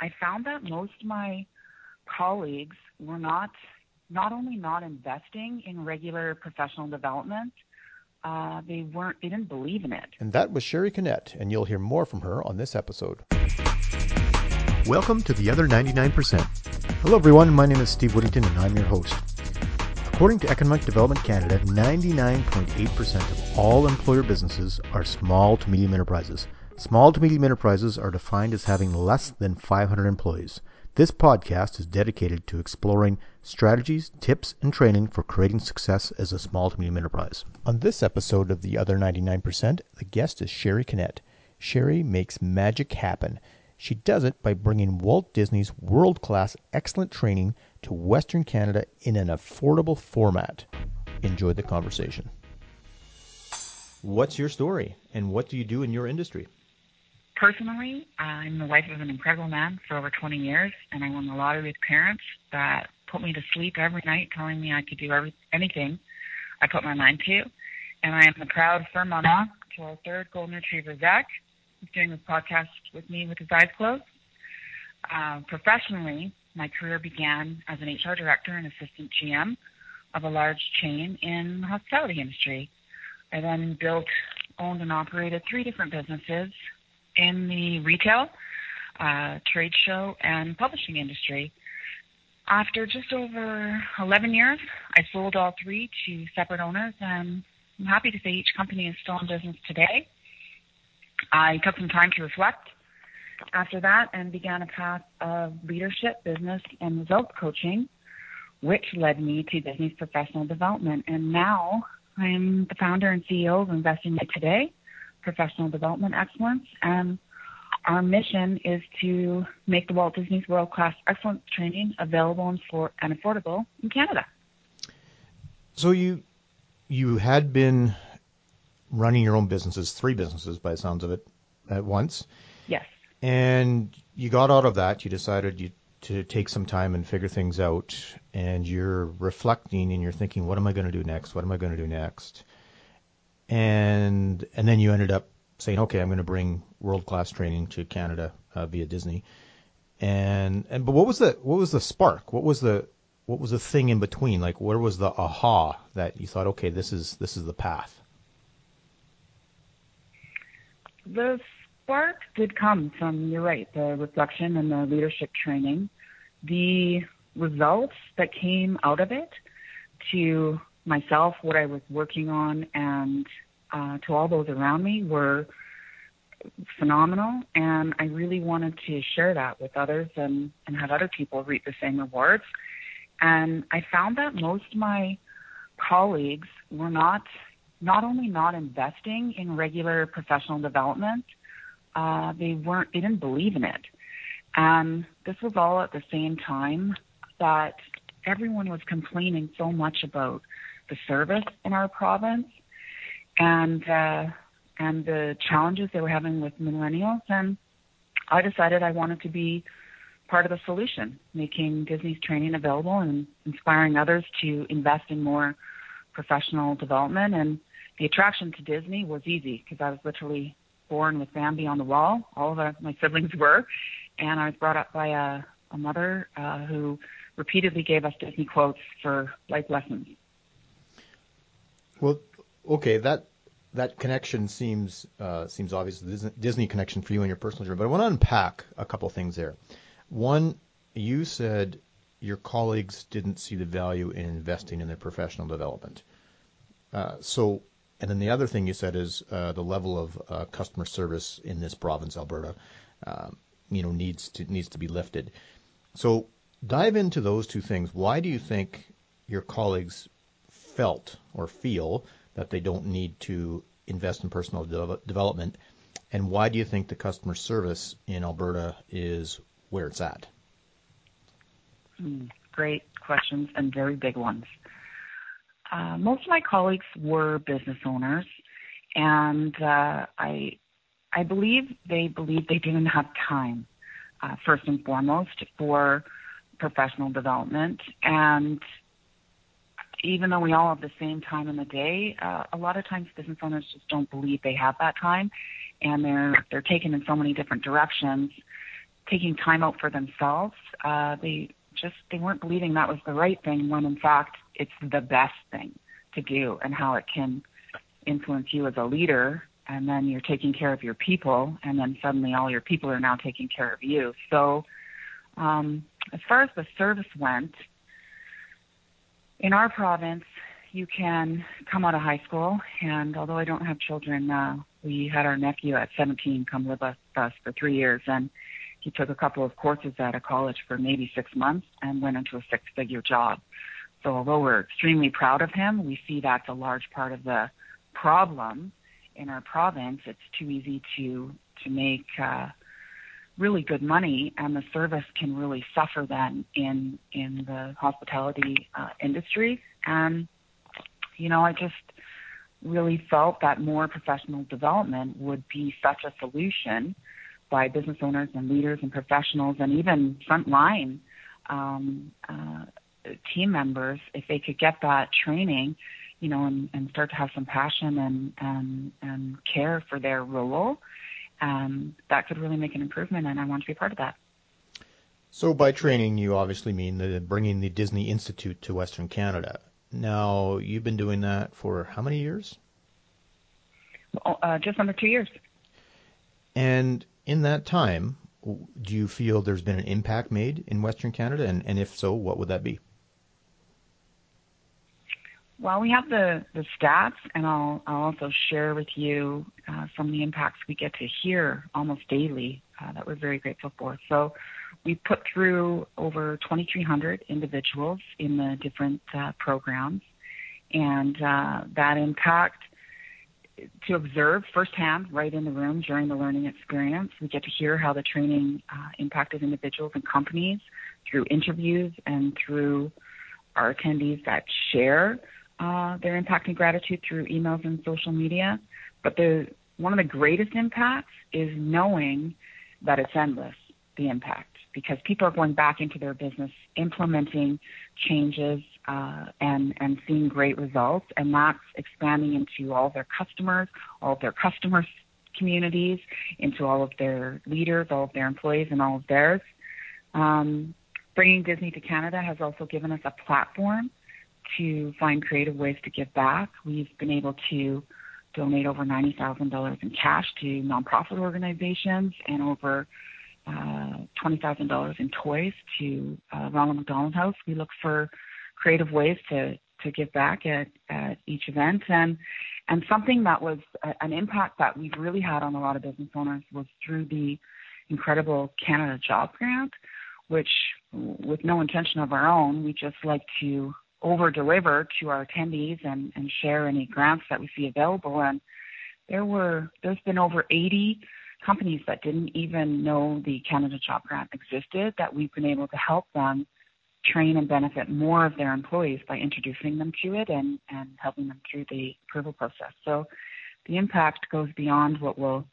I found that most of my colleagues were not not only not investing in regular professional development, uh, they weren't they didn't believe in it. And that was Sherry Kennett, and you'll hear more from her on this episode. Welcome to the other 99%. Hello everyone, my name is Steve Whittington and I'm your host. According to Economic Development Canada, 99.8% of all employer businesses are small to medium enterprises. Small to medium enterprises are defined as having less than 500 employees. This podcast is dedicated to exploring strategies, tips, and training for creating success as a small to medium enterprise. On this episode of The Other 99%, the guest is Sherry Kennett. Sherry makes magic happen. She does it by bringing Walt Disney's world class excellent training to Western Canada in an affordable format. Enjoy the conversation. What's your story and what do you do in your industry? Personally, I'm the wife of an incredible man for over 20 years, and I won the lottery with parents that put me to sleep every night telling me I could do every, anything I put my mind to. And I am the proud fur mama to our third golden retriever, Zach, who's doing this podcast with me with his eyes closed. Uh, professionally, my career began as an HR director and assistant GM of a large chain in the hospitality industry. I then built, owned, and operated three different businesses in the retail, uh, trade show, and publishing industry. After just over 11 years, I sold all three to separate owners, and I'm happy to say each company is still in business today. I took some time to reflect after that and began a path of leadership, business, and results coaching, which led me to Disney's professional development. And now I am the founder and CEO of Investing Today, professional development excellence. And our mission is to make the Walt Disney's world class excellence training available and, for, and affordable in Canada. So you you had been running your own businesses, three businesses by the sounds of it, at once. Yes. And you got out of that. You decided you, to take some time and figure things out, and you're reflecting and you're thinking, what am I going to do next? What am I going to do next? And and then you ended up saying, okay, I'm going to bring world class training to Canada uh, via Disney. And and but what was the what was the spark? What was the what was the thing in between? Like where was the aha that you thought, okay, this is this is the path? The spark did come from you're right, the reflection and the leadership training. The results that came out of it to myself, what I was working on, and uh, to all those around me were phenomenal. And I really wanted to share that with others and, and have other people reap the same rewards. And I found that most of my colleagues were not not only not investing in regular professional development, uh, they weren't they didn't believe in it. And this was all at the same time that everyone was complaining so much about the service in our province and uh, and the challenges they were having with millennials. And I decided I wanted to be part of the solution, making Disney's training available and inspiring others to invest in more professional development. And the attraction to Disney was easy because I was literally born with Bambi on the wall. All of my siblings were, and I was brought up by a, a mother uh, who repeatedly gave us Disney quotes for life lessons. Well, okay, that that connection seems uh, seems obvious. The Disney connection for you and your personal journey, but I want to unpack a couple things there. One, you said your colleagues didn't see the value in investing in their professional development. Uh, so, and then the other thing you said is uh, the level of uh, customer service in this province, Alberta, um, you know, needs to needs to be lifted. So, dive into those two things. Why do you think your colleagues felt or feel that they don't need to invest in personal de- development? And why do you think the customer service in Alberta is where it's at? Mm, great questions and very big ones. Uh, most of my colleagues were business owners, and uh, I, I believe they believed they didn't have time, uh, first and foremost, for professional development, and even though we all have the same time in the day, uh, a lot of times business owners just don't believe they have that time, and they're they're taken in so many different directions taking time out for themselves. Uh, they just they weren't believing that was the right thing when in fact it's the best thing to do and how it can influence you as a leader. And then you're taking care of your people and then suddenly all your people are now taking care of you. So um, as far as the service went in our province you can come out of high school and although i don't have children uh, we had our nephew at 17 come live with us for three years and he took a couple of courses at a college for maybe six months and went into a six figure job so although we're extremely proud of him, we see that's a large part of the problem in our province. It's too easy to to make uh, really good money, and the service can really suffer then in in the hospitality uh, industry. And you know, I just really felt that more professional development would be such a solution by business owners and leaders and professionals and even frontline um, uh, team members, if they could get that training, you know, and, and start to have some passion and, and, and care for their role, um, that could really make an improvement. And I want to be part of that. So, by training, you obviously mean the bringing the Disney Institute to Western Canada. Now, you've been doing that for how many years? Well, uh, just under two years. And in that time, do you feel there's been an impact made in Western Canada? And, and if so, what would that be? Well, we have the, stats, and I'll, also share with you uh, some of the impacts we get to hear almost daily uh, that we're very grateful for. So, we put through over 2,300 individuals in the different uh, programs, and that impact to observe firsthand right in the room during the learning experience. We get to hear how the training impacted individuals and companies through interviews and through our attendees that share uh, their impact and gratitude through emails and social media. But the one of the greatest impacts is knowing that it's endless, the impact, because people are going back into their business, implementing changes uh, and and seeing great results, and that's expanding into all their customers, all of their customers' communities, into all of their leaders, all of their employees, and all of theirs. Um, bringing Disney to Canada has also given us a platform to find creative ways to give back. We've been able to donate over $90,000 in cash to nonprofit organizations and over uh, $20,000 in toys to uh, Ronald McDonald House. We look for creative ways to, to give back at, at each event. And, and something that was a, an impact that we've really had on a lot of business owners was through the incredible Canada Job Grant, which, with no intention of our own, we just like to over deliver to our attendees and, and share any grants that we see available. And there were there's been over 80 companies that didn't even know the Canada Job Grant existed that we've been able to help them train and benefit more of their employees by introducing them to it and, and helping them through the approval process. So the impact goes beyond what we'll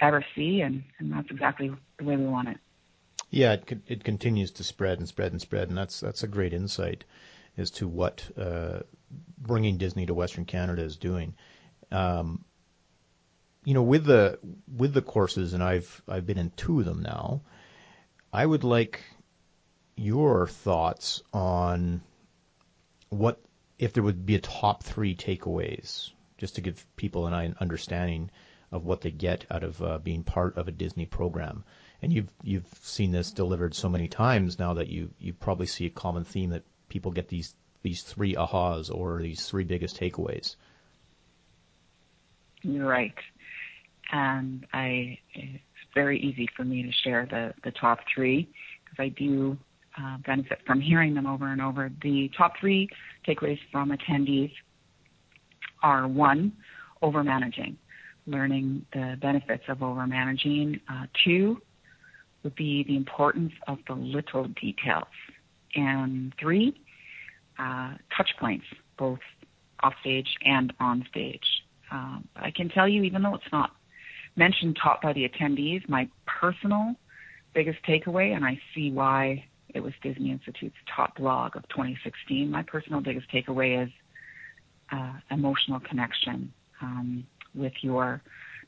ever see, and, and that's exactly the way we want it. Yeah, it, it continues to spread and spread and spread, and that's that's a great insight as to what uh, bringing Disney to Western Canada is doing. Um, you know, with the with the courses, and I've I've been in two of them now. I would like your thoughts on what if there would be a top three takeaways, just to give people an understanding of what they get out of uh, being part of a Disney program. And you've you've seen this delivered so many times now that you you probably see a common theme that people get these these three ahas or these three biggest takeaways? You're right, and I it's very easy for me to share the the top three because I do uh, benefit from hearing them over and over. The top three takeaways from attendees are one, over managing, learning the benefits of over managing. Uh, two would be the importance of the little details and three uh, touch points, both off stage and on stage. Um, I can tell you, even though it's not mentioned taught by the attendees, my personal biggest takeaway, and I see why it was Disney Institute's top blog of 2016. My personal biggest takeaway is uh, emotional connection um, with your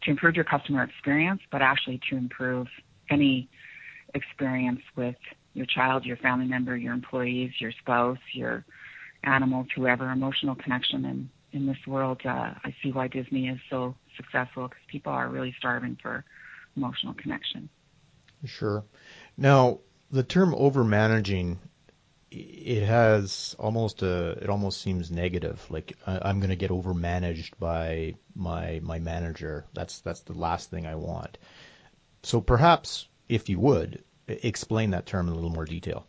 to improve your customer experience, but actually to improve any experience with your child, your family member, your employees, your spouse, your animals, whoever, emotional connection. And in this world, uh, I see why Disney is so successful because people are really starving for emotional connection. Sure. Now, the term over managing it has almost a it almost seems negative like i'm going to get over managed by my my manager that's that's the last thing i want so perhaps if you would explain that term in a little more detail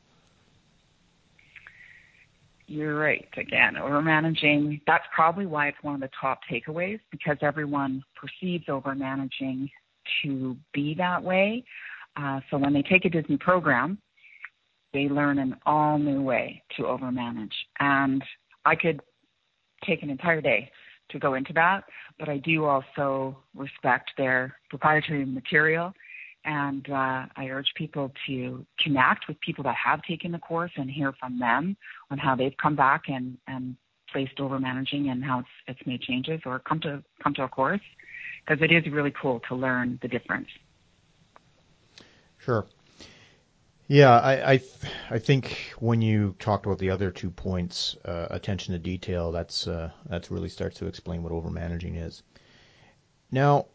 you're right again over managing that's probably why it's one of the top takeaways because everyone perceives over managing to be that way uh, so when they take a disney program they learn an all new way to overmanage. And I could take an entire day to go into that, but I do also respect their proprietary material. And uh, I urge people to connect with people that have taken the course and hear from them on how they've come back and, and faced over managing and how it's, it's made changes or come to come to a course because it is really cool to learn the difference. Sure. Yeah, I, I, I think when you talked about the other two points, uh, attention to detail, that's uh, that's really starts to explain what over managing is. Now,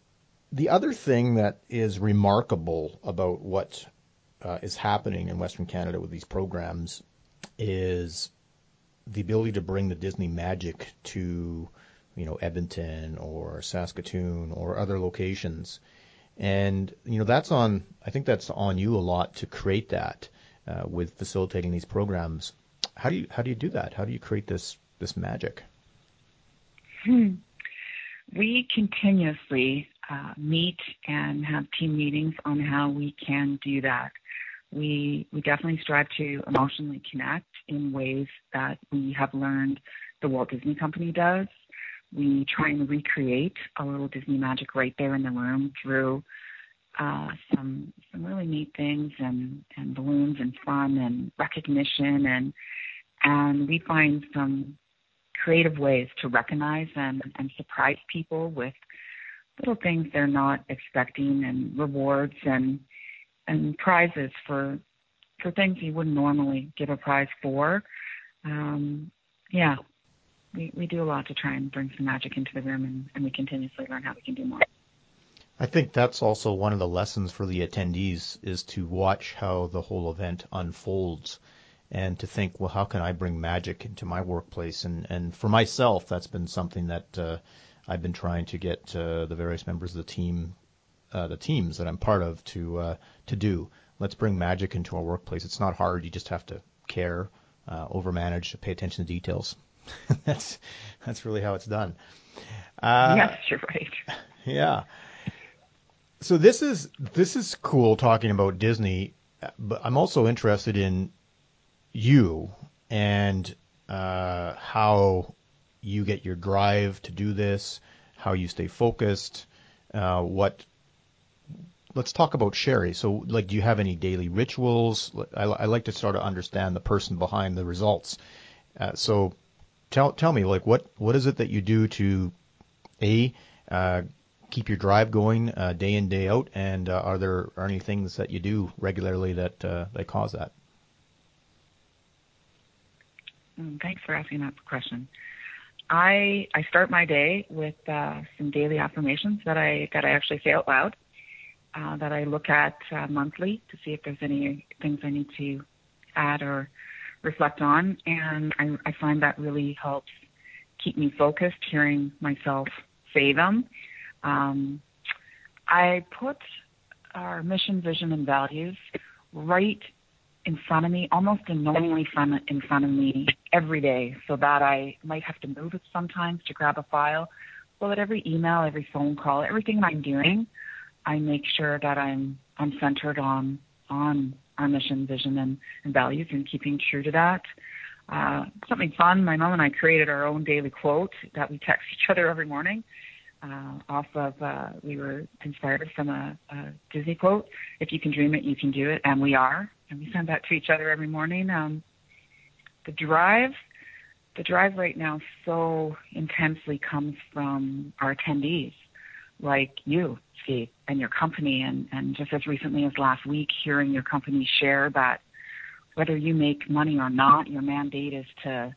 the other thing that is remarkable about what uh, is happening in Western Canada with these programs is the ability to bring the Disney magic to, you know, Edmonton or Saskatoon or other locations and you know that's on. I think that's on you a lot to create that uh, with facilitating these programs. How do you how do you do that? How do you create this this magic? Hmm. We continuously uh, meet and have team meetings on how we can do that. We we definitely strive to emotionally connect in ways that we have learned the Walt Disney Company does we try and recreate a little Disney magic right there in the room through uh, some some really neat things and and balloons and fun and recognition and and we find some creative ways to recognize and and surprise people with little things they're not expecting and rewards and and prizes for for things you wouldn't normally give a prize for. Um, yeah, we, we do a lot to try and bring some magic into the room, and, and we continuously learn how we can do more. I think that's also one of the lessons for the attendees is to watch how the whole event unfolds and to think, well, how can I bring magic into my workplace? And, and for myself, that's been something that uh, I've been trying to get uh, the various members of the team, uh, the teams that I'm part of, to uh, to do. Let's bring magic into our workplace. It's not hard. You just have to care, uh, overmanage, pay attention to details. that's that's really how it's done. Uh, yes, you're right. Yeah. So this is this is cool talking about Disney, but I'm also interested in you and uh, how you get your drive to do this, how you stay focused, uh, what. Let's talk about Sherry. So, like, do you have any daily rituals? I, I like to sort of understand the person behind the results. Uh, so, tell tell me like what what is it that you do to a uh, keep your drive going uh, day in day out, and uh, are there are any things that you do regularly that uh, that cause that? Mm, thanks for asking that question. I I start my day with uh, some daily affirmations that I that I actually say out loud. Uh, that I look at uh, monthly to see if there's any things I need to add or reflect on, and I, I find that really helps keep me focused, hearing myself say them. Um, I put our mission, vision, and values right in front of me, almost annoyingly front, in front of me every day, so that I might have to move it sometimes to grab a file. So that every email, every phone call, everything I'm doing, I make sure that I'm I'm centered on on our mission, vision, and, and values and keeping true to that. Uh, something fun, my mom and I created our own daily quote that we text each other every morning. Uh, off of, uh, we were inspired from a, a Disney quote, if you can dream it, you can do it, and we are. And we send that to each other every morning. Um, the drive, the drive right now so intensely comes from our attendees. like you, Steve, and your company, and, and just as recently as last week, hearing your company share that whether you make money or not, your mandate is to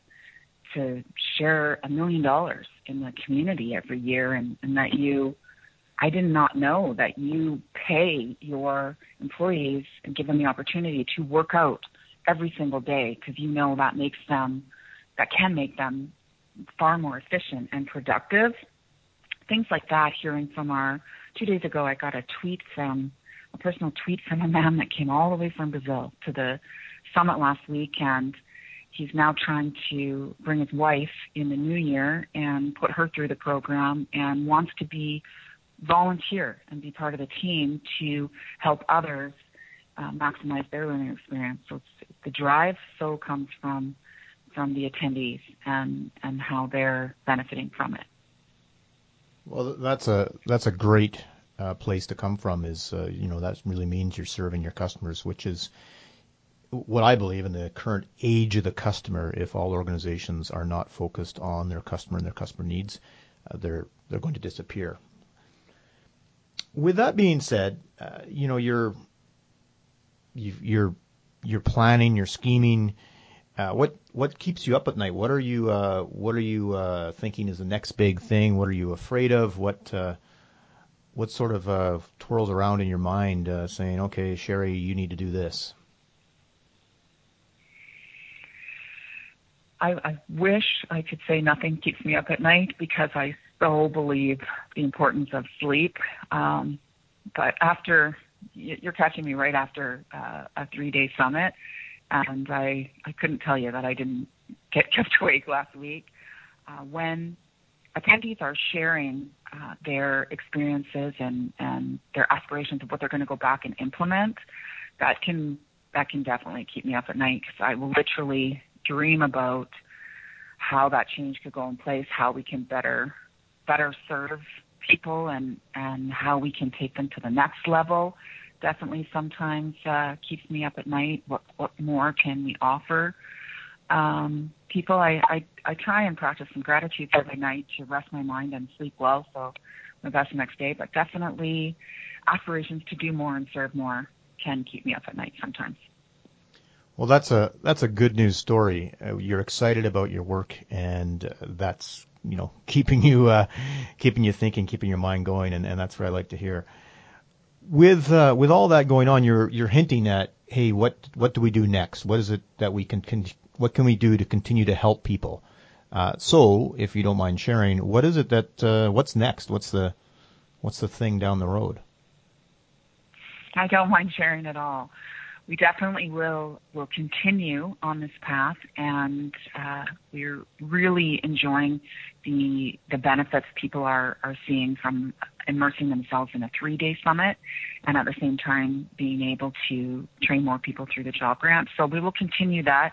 to share a million dollars in the community every year, and, and that you I did not know that you pay your employees and give them the opportunity to work out every single day because you know that makes them, that can make them far more efficient and productive. Things like that, hearing from our, two days ago, I got a tweet from, a personal tweet from a man that came all the way from Brazil to the summit last week and he's now trying to bring his wife in the new year and put her through the program and wants to be volunteer and be part of the team to help others uh, maximize their learning experience. So the drive so comes from from the attendees and and how they're benefiting from it. Well, that's a that's a great uh, place to come from. Is uh, you know that really means you're serving your customers, which is what I believe in the current age of the customer. If all organizations are not focused on their customer and their customer needs, uh, they're they're going to disappear. With that being said, uh, you know you're you're you're planning, you're scheming. Uh, what what keeps you up at night? What are you uh, what are you uh, thinking is the next big thing? What are you afraid of? What uh, what sort of uh, twirls around in your mind, uh, saying, "Okay, Sherry, you need to do this." I, I wish I could say nothing keeps me up at night because I so believe the importance of sleep. Um, but after you're catching me right after uh, a three-day summit, and I I couldn't tell you that I didn't get kept awake last week. Uh, when attendees are sharing uh, their experiences and and their aspirations of what they're going to go back and implement, that can that can definitely keep me up at night because I will literally dream about how that change could go in place, how we can better better serve people and and how we can take them to the next level definitely sometimes uh, keeps me up at night. What what more can we offer um, people? I, I I try and practice some gratitude every night to rest my mind and sleep well, so my best next day. But definitely, aspirations to do more and serve more can keep me up at night sometimes. Well, that's a that's a good news story. Uh, you're excited about your work, and uh, that's you know keeping you uh, keeping you thinking, keeping your mind going, and, and that's what I like to hear with uh, with all that going on, you're you're hinting at, hey, what what do we do next? What is it that we can, can what can we do to continue to help people? Uh, so, if you don't mind sharing, what is it that uh, what's next? What's the what's the thing down the road? I don't mind sharing at all we definitely will will continue on this path, and uh, we're really enjoying the the benefits people are are seeing from immersing themselves in a three day summit, and at the same time being able to train more people through the job grant. So we will continue that.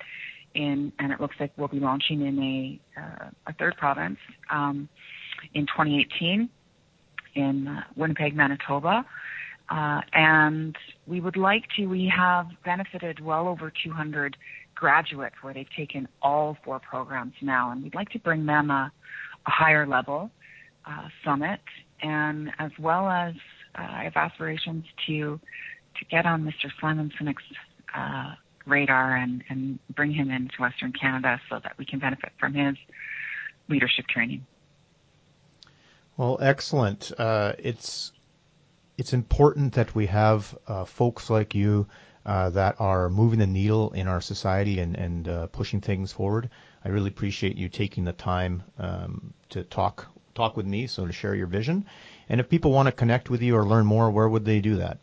In, and it looks like we'll be launching in a uh, a third province um, in 2018 in Winnipeg, Manitoba. Uh, and we would like to, we have benefited well over 200 graduates where they've taken all four programs now, and we'd like to bring them a, a higher level uh, summit, and as well as uh, I have aspirations to to get on Mr. Simon Sinek's uh, radar and, and bring him into Western Canada so that we can benefit from his leadership training. Well, excellent. Uh, it's it's important that we have uh, folks like you uh, that are moving the needle in our society and, and uh, pushing things forward. I really appreciate you taking the time um, to talk talk with me, so to share your vision. And if people want to connect with you or learn more, where would they do that?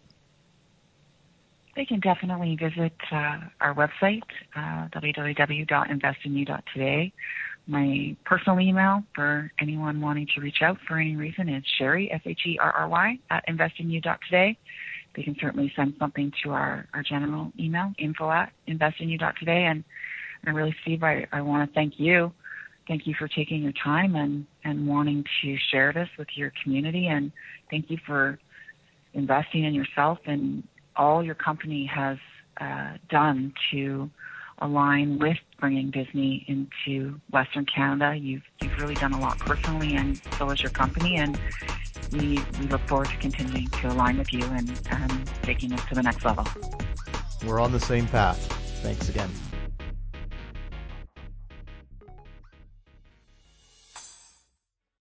They can definitely visit uh, our website, uh, www.investinyou.today. My personal email for anyone wanting to reach out for any reason is Sherry, S-H-E-R-R-Y, at investinyou.today. They can certainly send something to our, our general email, info at investinyou.today. And, and really, Steve, I, I want to thank you. Thank you for taking your time and, and wanting to share this with your community. And thank you for investing in yourself and all your company has uh, done to align with bringing Disney into Western Canada. You've you've really done a lot personally, and so has your company. And we, we look forward to continuing to align with you and, and taking us to the next level. We're on the same path. Thanks again.